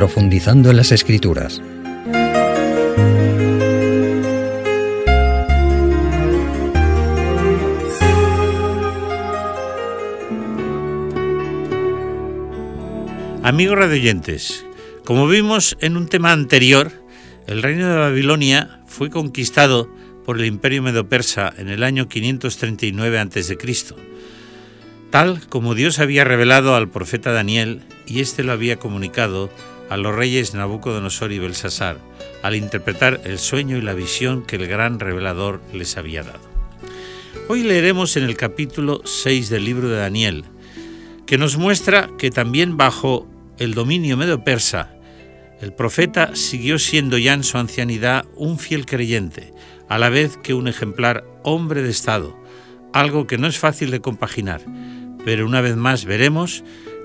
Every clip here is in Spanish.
profundizando en las escrituras. Amigos radioyentes, como vimos en un tema anterior, el reino de Babilonia fue conquistado por el imperio medo-persa en el año 539 a.C., tal como Dios había revelado al profeta Daniel y éste lo había comunicado a los reyes Nabucodonosor y Belsasar, al interpretar el sueño y la visión que el gran revelador les había dado. Hoy leeremos en el capítulo 6 del libro de Daniel, que nos muestra que también bajo el dominio medo-persa, el profeta siguió siendo ya en su ancianidad un fiel creyente, a la vez que un ejemplar hombre de Estado, algo que no es fácil de compaginar, pero una vez más veremos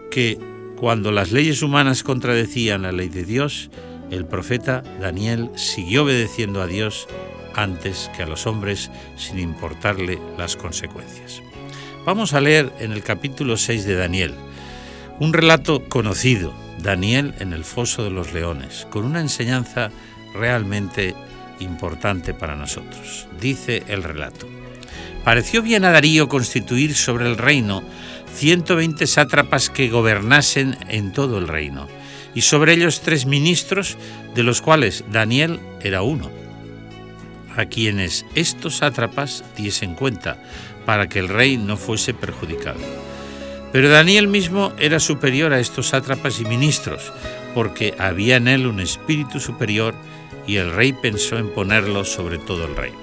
que cuando las leyes humanas contradecían la ley de Dios, el profeta Daniel siguió obedeciendo a Dios antes que a los hombres sin importarle las consecuencias. Vamos a leer en el capítulo 6 de Daniel un relato conocido, Daniel en el foso de los leones, con una enseñanza realmente importante para nosotros. Dice el relato. Pareció bien a Darío constituir sobre el reino 120 sátrapas que gobernasen en todo el reino, y sobre ellos tres ministros, de los cuales Daniel era uno, a quienes estos sátrapas diesen cuenta, para que el rey no fuese perjudicado. Pero Daniel mismo era superior a estos sátrapas y ministros, porque había en él un espíritu superior y el rey pensó en ponerlo sobre todo el reino.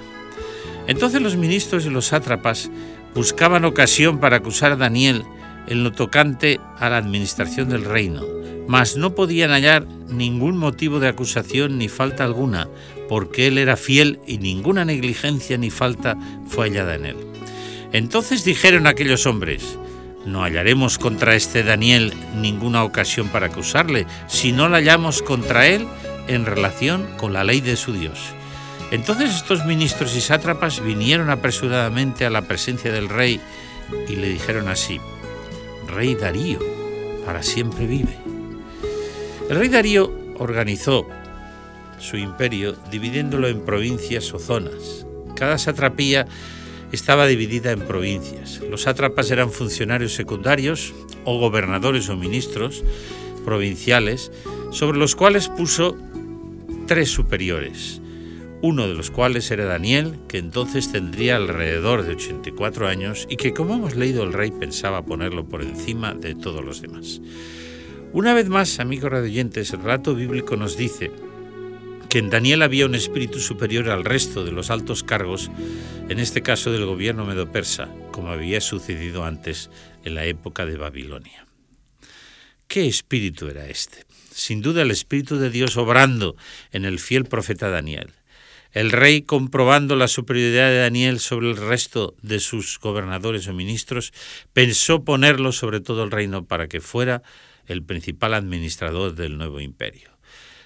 Entonces los ministros y los sátrapas buscaban ocasión para acusar a Daniel en lo tocante a la administración del reino, mas no podían hallar ningún motivo de acusación ni falta alguna, porque él era fiel y ninguna negligencia ni falta fue hallada en él. Entonces dijeron aquellos hombres, no hallaremos contra este Daniel ninguna ocasión para acusarle, si no la hallamos contra él en relación con la ley de su Dios. Entonces estos ministros y sátrapas vinieron apresuradamente a la presencia del rey y le dijeron así, Rey Darío, para siempre vive. El rey Darío organizó su imperio dividiéndolo en provincias o zonas. Cada satrapía estaba dividida en provincias. Los sátrapas eran funcionarios secundarios o gobernadores o ministros provinciales sobre los cuales puso tres superiores, uno de los cuales era Daniel, que entonces tendría alrededor de 84 años y que, como hemos leído, el rey pensaba ponerlo por encima de todos los demás. Una vez más, amigos radioyentes, el relato bíblico nos dice que en Daniel había un espíritu superior al resto de los altos cargos, en este caso del gobierno medo-persa, como había sucedido antes en la época de Babilonia. ¿Qué espíritu era este? Sin duda el espíritu de Dios obrando en el fiel profeta Daniel. El rey, comprobando la superioridad de Daniel sobre el resto de sus gobernadores o ministros, pensó ponerlo sobre todo el reino para que fuera el principal administrador del nuevo imperio.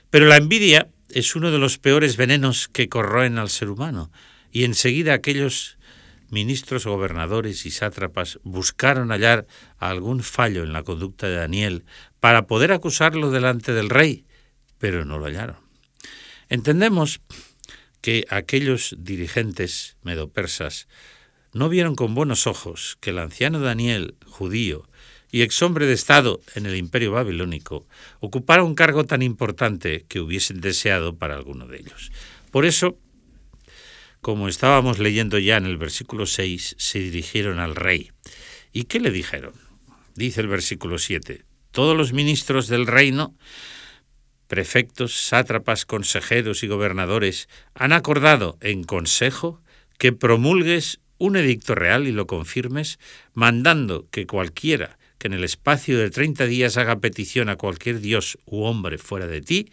Pero la envidia es uno de los peores venenos que corroen al ser humano, y enseguida aquellos ministros, gobernadores y sátrapas buscaron hallar algún fallo en la conducta de Daniel para poder acusarlo delante del rey, pero no lo hallaron. Entendemos que aquellos dirigentes medopersas no vieron con buenos ojos que el anciano Daniel, judío, y ex hombre de Estado en el imperio babilónico, ocupara un cargo tan importante que hubiesen deseado para alguno de ellos. Por eso, como estábamos leyendo ya en el versículo 6, se dirigieron al rey. ¿Y qué le dijeron? Dice el versículo 7, todos los ministros del reino, prefectos, sátrapas, consejeros y gobernadores, han acordado en consejo que promulgues un edicto real y lo confirmes, mandando que cualquiera que en el espacio de 30 días haga petición a cualquier dios u hombre fuera de ti,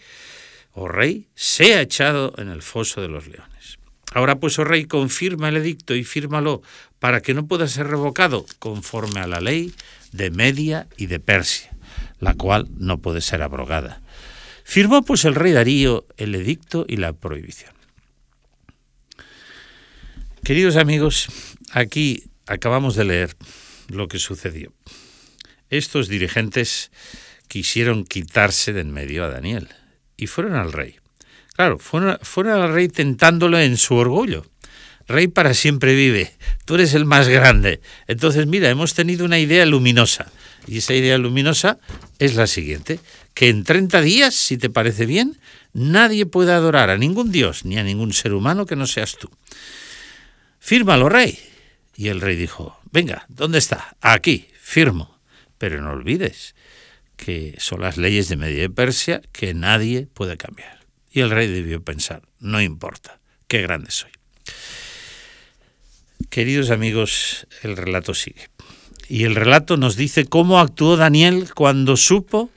oh rey, sea echado en el foso de los leones. Ahora pues, oh rey, confirma el edicto y fírmalo para que no pueda ser revocado conforme a la ley de Media y de Persia, la cual no puede ser abrogada. Firmó pues el rey Darío el edicto y la prohibición. Queridos amigos, aquí acabamos de leer lo que sucedió estos dirigentes quisieron quitarse de en medio a Daniel y fueron al rey. Claro, fueron, fueron al rey tentándolo en su orgullo. Rey para siempre vive, tú eres el más grande. Entonces, mira, hemos tenido una idea luminosa. Y esa idea luminosa es la siguiente, que en 30 días, si te parece bien, nadie puede adorar a ningún dios ni a ningún ser humano que no seas tú. Fírmalo, rey. Y el rey dijo, venga, ¿dónde está? Aquí, firmo. Pero no olvides que son las leyes de Media Persia que nadie puede cambiar. Y el rey debió pensar, no importa, qué grande soy. Queridos amigos, el relato sigue. Y el relato nos dice cómo actuó Daniel cuando supo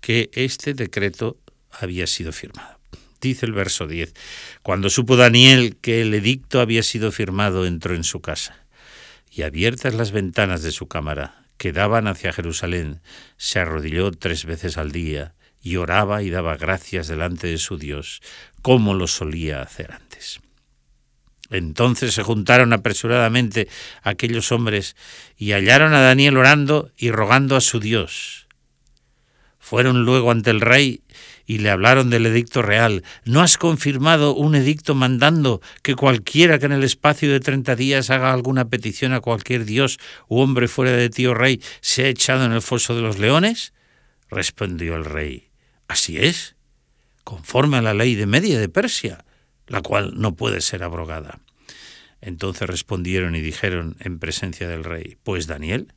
que este decreto había sido firmado. Dice el verso 10, cuando supo Daniel que el edicto había sido firmado, entró en su casa y abiertas las ventanas de su cámara que daban hacia Jerusalén, se arrodilló tres veces al día y oraba y daba gracias delante de su Dios, como lo solía hacer antes. Entonces se juntaron apresuradamente aquellos hombres y hallaron a Daniel orando y rogando a su Dios. Fueron luego ante el rey y le hablaron del edicto real. ¿No has confirmado un edicto mandando que cualquiera que en el espacio de treinta días haga alguna petición a cualquier dios u hombre fuera de ti, oh rey, sea echado en el foso de los leones? Respondió el rey. Así es, conforme a la ley de Media de Persia la cual no puede ser abrogada. Entonces respondieron y dijeron en presencia del rey, pues Daniel,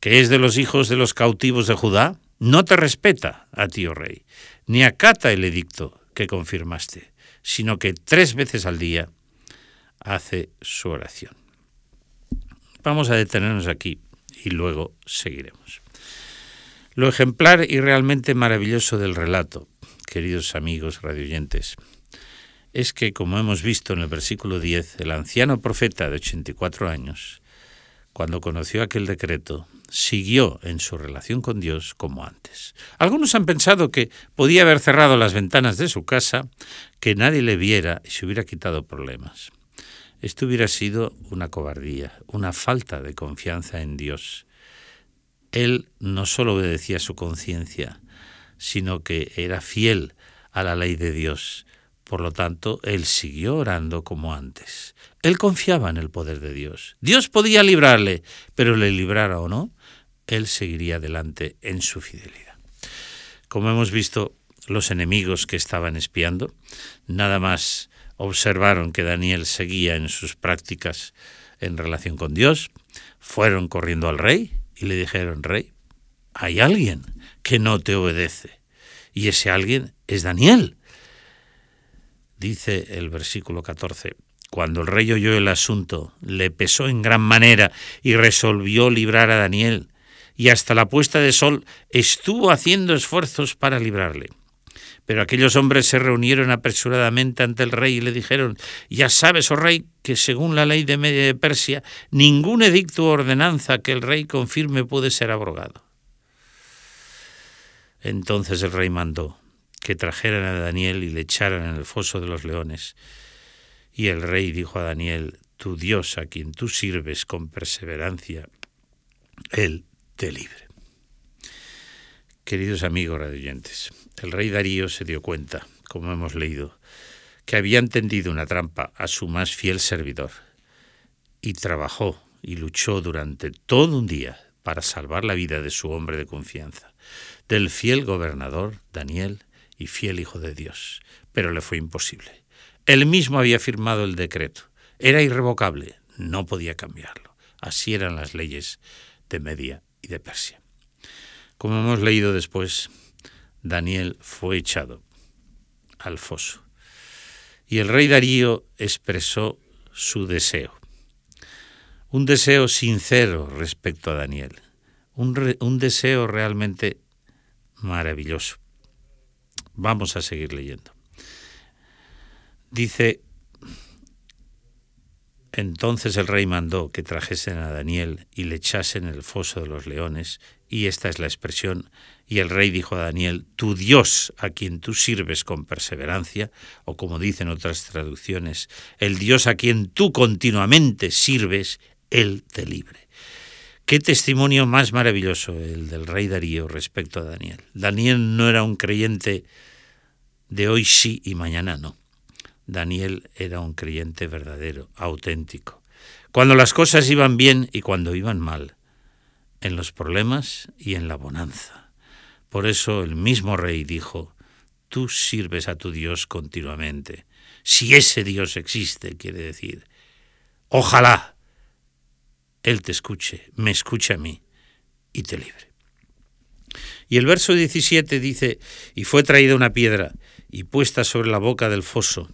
que es de los hijos de los cautivos de Judá, no te respeta a ti, oh rey, ni acata el edicto que confirmaste, sino que tres veces al día hace su oración. Vamos a detenernos aquí y luego seguiremos. Lo ejemplar y realmente maravilloso del relato, queridos amigos radioyentes, es que, como hemos visto en el versículo 10, el anciano profeta de 84 años, cuando conoció aquel decreto, siguió en su relación con Dios como antes. Algunos han pensado que podía haber cerrado las ventanas de su casa, que nadie le viera y se hubiera quitado problemas. Esto hubiera sido una cobardía, una falta de confianza en Dios. Él no solo obedecía su conciencia, sino que era fiel a la ley de Dios por lo tanto, él siguió orando como antes. Él confiaba en el poder de Dios. Dios podía librarle, pero le librara o no, él seguiría adelante en su fidelidad. Como hemos visto, los enemigos que estaban espiando nada más observaron que Daniel seguía en sus prácticas en relación con Dios, fueron corriendo al rey y le dijeron, rey, hay alguien que no te obedece. Y ese alguien es Daniel, dice el versículo 14. Cuando el rey oyó el asunto, le pesó en gran manera y resolvió librar a Daniel, y hasta la puesta de sol estuvo haciendo esfuerzos para librarle. Pero aquellos hombres se reunieron apresuradamente ante el rey y le dijeron, ya sabes, oh rey, que según la ley de Media de Persia, ningún edicto o ordenanza que el rey confirme puede ser abrogado. Entonces el rey mandó, que trajeran a Daniel y le echaran en el foso de los leones. Y el rey dijo a Daniel, tu Dios a quien tú sirves con perseverancia, Él te libre. Queridos amigos radioyentes, el rey Darío se dio cuenta, como hemos leído, que habían tendido una trampa a su más fiel servidor, y trabajó y luchó durante todo un día para salvar la vida de su hombre de confianza, del fiel gobernador Daniel, y fiel Hijo de Dios, pero le fue imposible. Él mismo había firmado el decreto. Era irrevocable, no podía cambiarlo. Así eran las leyes de Media y de Persia. Como hemos leído después, Daniel fue echado al foso. Y el rey Darío expresó su deseo. Un deseo sincero respecto a Daniel. Un, un deseo realmente maravilloso. Vamos a seguir leyendo. Dice, entonces el rey mandó que trajesen a Daniel y le echasen en el foso de los leones, y esta es la expresión, y el rey dijo a Daniel, tu Dios a quien tú sirves con perseverancia, o como dicen otras traducciones, el Dios a quien tú continuamente sirves, Él te libre. Qué testimonio más maravilloso el del rey Darío respecto a Daniel. Daniel no era un creyente de hoy sí y mañana no. Daniel era un creyente verdadero, auténtico. Cuando las cosas iban bien y cuando iban mal, en los problemas y en la bonanza. Por eso el mismo rey dijo, tú sirves a tu Dios continuamente. Si ese Dios existe, quiere decir, ojalá Él te escuche, me escuche a mí y te libre. Y el verso 17 dice, y fue traída una piedra y puesta sobre la boca del foso,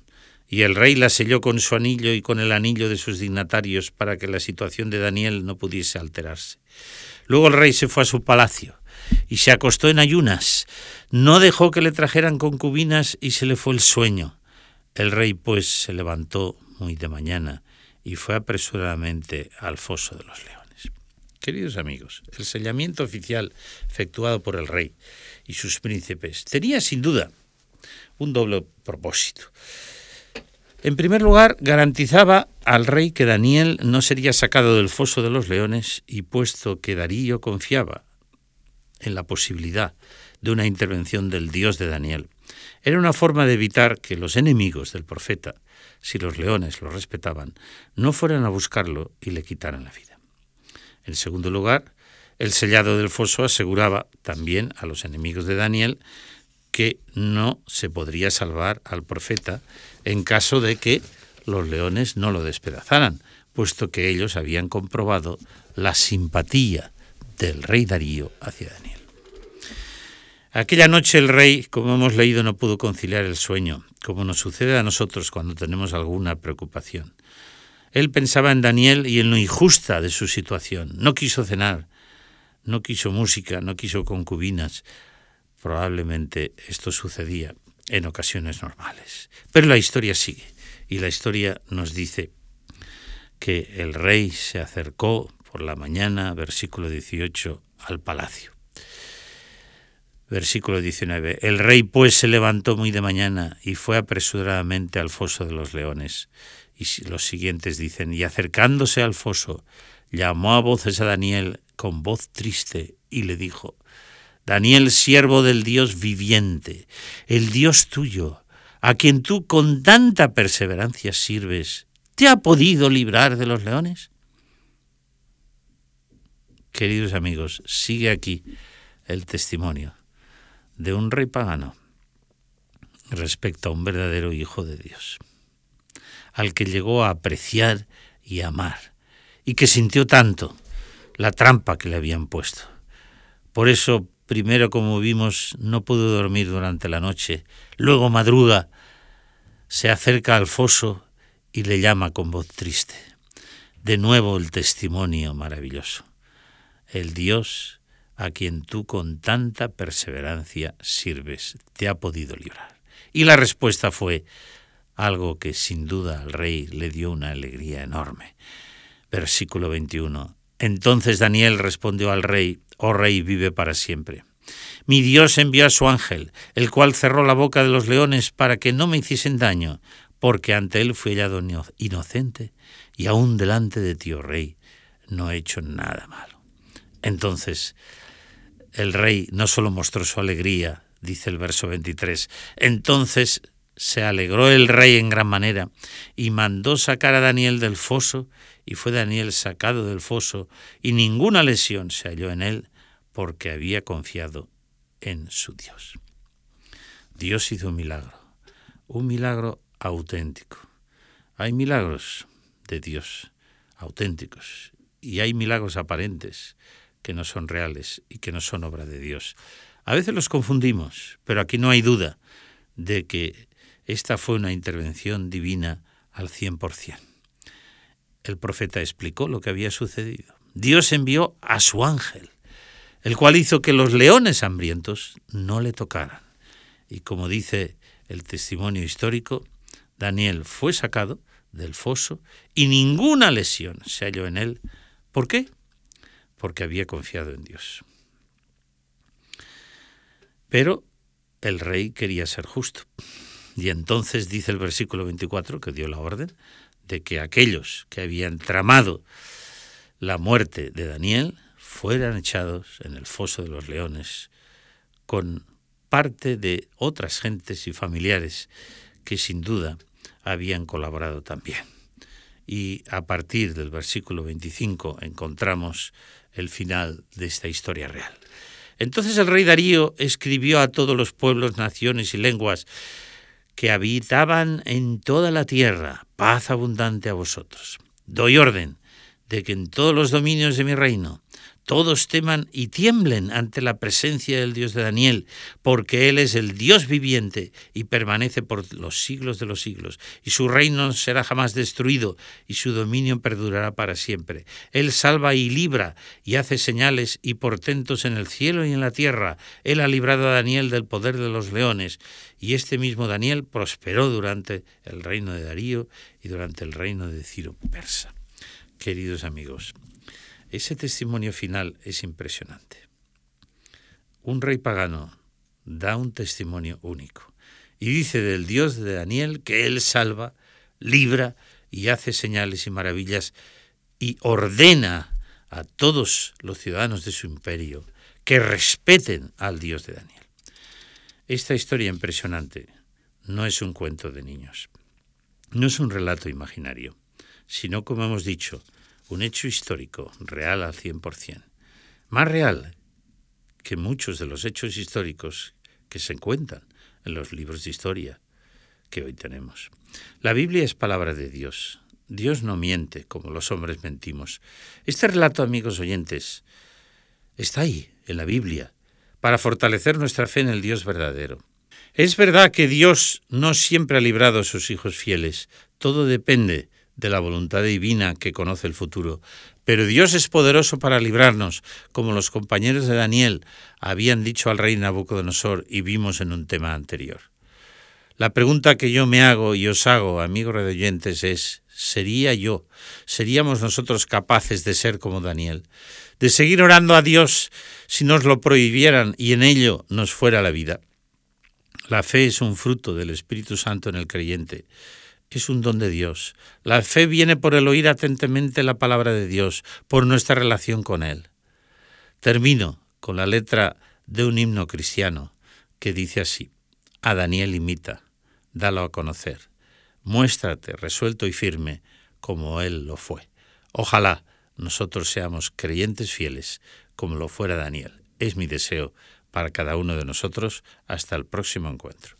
y el rey la selló con su anillo y con el anillo de sus dignatarios para que la situación de Daniel no pudiese alterarse. Luego el rey se fue a su palacio y se acostó en ayunas. No dejó que le trajeran concubinas y se le fue el sueño. El rey pues se levantó muy de mañana y fue apresuradamente al foso de los leones. Queridos amigos, el sellamiento oficial efectuado por el rey y sus príncipes tenía sin duda un doble propósito. En primer lugar, garantizaba al rey que Daniel no sería sacado del foso de los leones y puesto que Darío confiaba en la posibilidad de una intervención del Dios de Daniel, era una forma de evitar que los enemigos del profeta, si los leones lo respetaban, no fueran a buscarlo y le quitaran la vida. En segundo lugar, el sellado del foso aseguraba también a los enemigos de Daniel que no se podría salvar al profeta en caso de que los leones no lo despedazaran, puesto que ellos habían comprobado la simpatía del rey Darío hacia Daniel. Aquella noche el rey, como hemos leído, no pudo conciliar el sueño, como nos sucede a nosotros cuando tenemos alguna preocupación. Él pensaba en Daniel y en lo injusta de su situación. No quiso cenar, no quiso música, no quiso concubinas. Probablemente esto sucedía en ocasiones normales. Pero la historia sigue y la historia nos dice que el rey se acercó por la mañana, versículo 18, al palacio. Versículo 19. El rey pues se levantó muy de mañana y fue apresuradamente al foso de los leones. Y los siguientes dicen, y acercándose al foso, llamó a voces a Daniel con voz triste y le dijo, Daniel, siervo del Dios viviente, el Dios tuyo, a quien tú con tanta perseverancia sirves, ¿te ha podido librar de los leones? Queridos amigos, sigue aquí el testimonio de un rey pagano respecto a un verdadero hijo de Dios, al que llegó a apreciar y amar, y que sintió tanto la trampa que le habían puesto. Por eso Primero, como vimos, no pudo dormir durante la noche. Luego madruga, se acerca al foso y le llama con voz triste. De nuevo el testimonio maravilloso. El Dios a quien tú con tanta perseverancia sirves, te ha podido librar. Y la respuesta fue algo que sin duda al rey le dio una alegría enorme. Versículo 21. Entonces Daniel respondió al rey, oh rey, vive para siempre. Mi Dios envió a su ángel, el cual cerró la boca de los leones para que no me hiciesen daño, porque ante él fui hallado inocente, y aún delante de ti, oh rey, no he hecho nada malo. Entonces el rey no solo mostró su alegría, dice el verso 23, entonces se alegró el rey en gran manera y mandó sacar a Daniel del foso, y fue Daniel sacado del foso, y ninguna lesión se halló en él, porque había confiado en su Dios. Dios hizo un milagro, un milagro auténtico. Hay milagros de Dios auténticos y hay milagros aparentes que no son reales y que no son obra de Dios. A veces los confundimos, pero aquí no hay duda de que esta fue una intervención divina al 100%. El profeta explicó lo que había sucedido. Dios envió a su ángel el cual hizo que los leones hambrientos no le tocaran. Y como dice el testimonio histórico, Daniel fue sacado del foso y ninguna lesión se halló en él. ¿Por qué? Porque había confiado en Dios. Pero el rey quería ser justo. Y entonces dice el versículo 24 que dio la orden de que aquellos que habían tramado la muerte de Daniel, fueran echados en el foso de los leones con parte de otras gentes y familiares que sin duda habían colaborado también. Y a partir del versículo 25 encontramos el final de esta historia real. Entonces el rey Darío escribió a todos los pueblos, naciones y lenguas que habitaban en toda la tierra, paz abundante a vosotros. Doy orden de que en todos los dominios de mi reino todos teman y tiemblen ante la presencia del Dios de Daniel, porque Él es el Dios viviente y permanece por los siglos de los siglos, y su reino no será jamás destruido, y su dominio perdurará para siempre. Él salva y libra, y hace señales y portentos en el cielo y en la tierra. Él ha librado a Daniel del poder de los leones, y este mismo Daniel prosperó durante el reino de Darío y durante el reino de Ciro Persa. Queridos amigos, ese testimonio final es impresionante. Un rey pagano da un testimonio único y dice del Dios de Daniel que él salva, libra y hace señales y maravillas y ordena a todos los ciudadanos de su imperio que respeten al Dios de Daniel. Esta historia impresionante no es un cuento de niños, no es un relato imaginario, sino, como hemos dicho, un hecho histórico, real al 100%. Más real que muchos de los hechos históricos que se encuentran en los libros de historia que hoy tenemos. La Biblia es palabra de Dios. Dios no miente como los hombres mentimos. Este relato, amigos oyentes, está ahí, en la Biblia, para fortalecer nuestra fe en el Dios verdadero. Es verdad que Dios no siempre ha librado a sus hijos fieles. Todo depende de la voluntad divina que conoce el futuro. Pero Dios es poderoso para librarnos, como los compañeros de Daniel habían dicho al rey Nabucodonosor y vimos en un tema anterior. La pregunta que yo me hago y os hago, amigos redoyentes, es, ¿sería yo, seríamos nosotros capaces de ser como Daniel, de seguir orando a Dios si nos lo prohibieran y en ello nos fuera la vida? La fe es un fruto del Espíritu Santo en el creyente es un don de Dios. La fe viene por el oír atentamente la palabra de Dios, por nuestra relación con Él. Termino con la letra de un himno cristiano que dice así, a Daniel imita, dalo a conocer, muéstrate resuelto y firme como Él lo fue. Ojalá nosotros seamos creyentes fieles como lo fuera Daniel. Es mi deseo para cada uno de nosotros. Hasta el próximo encuentro.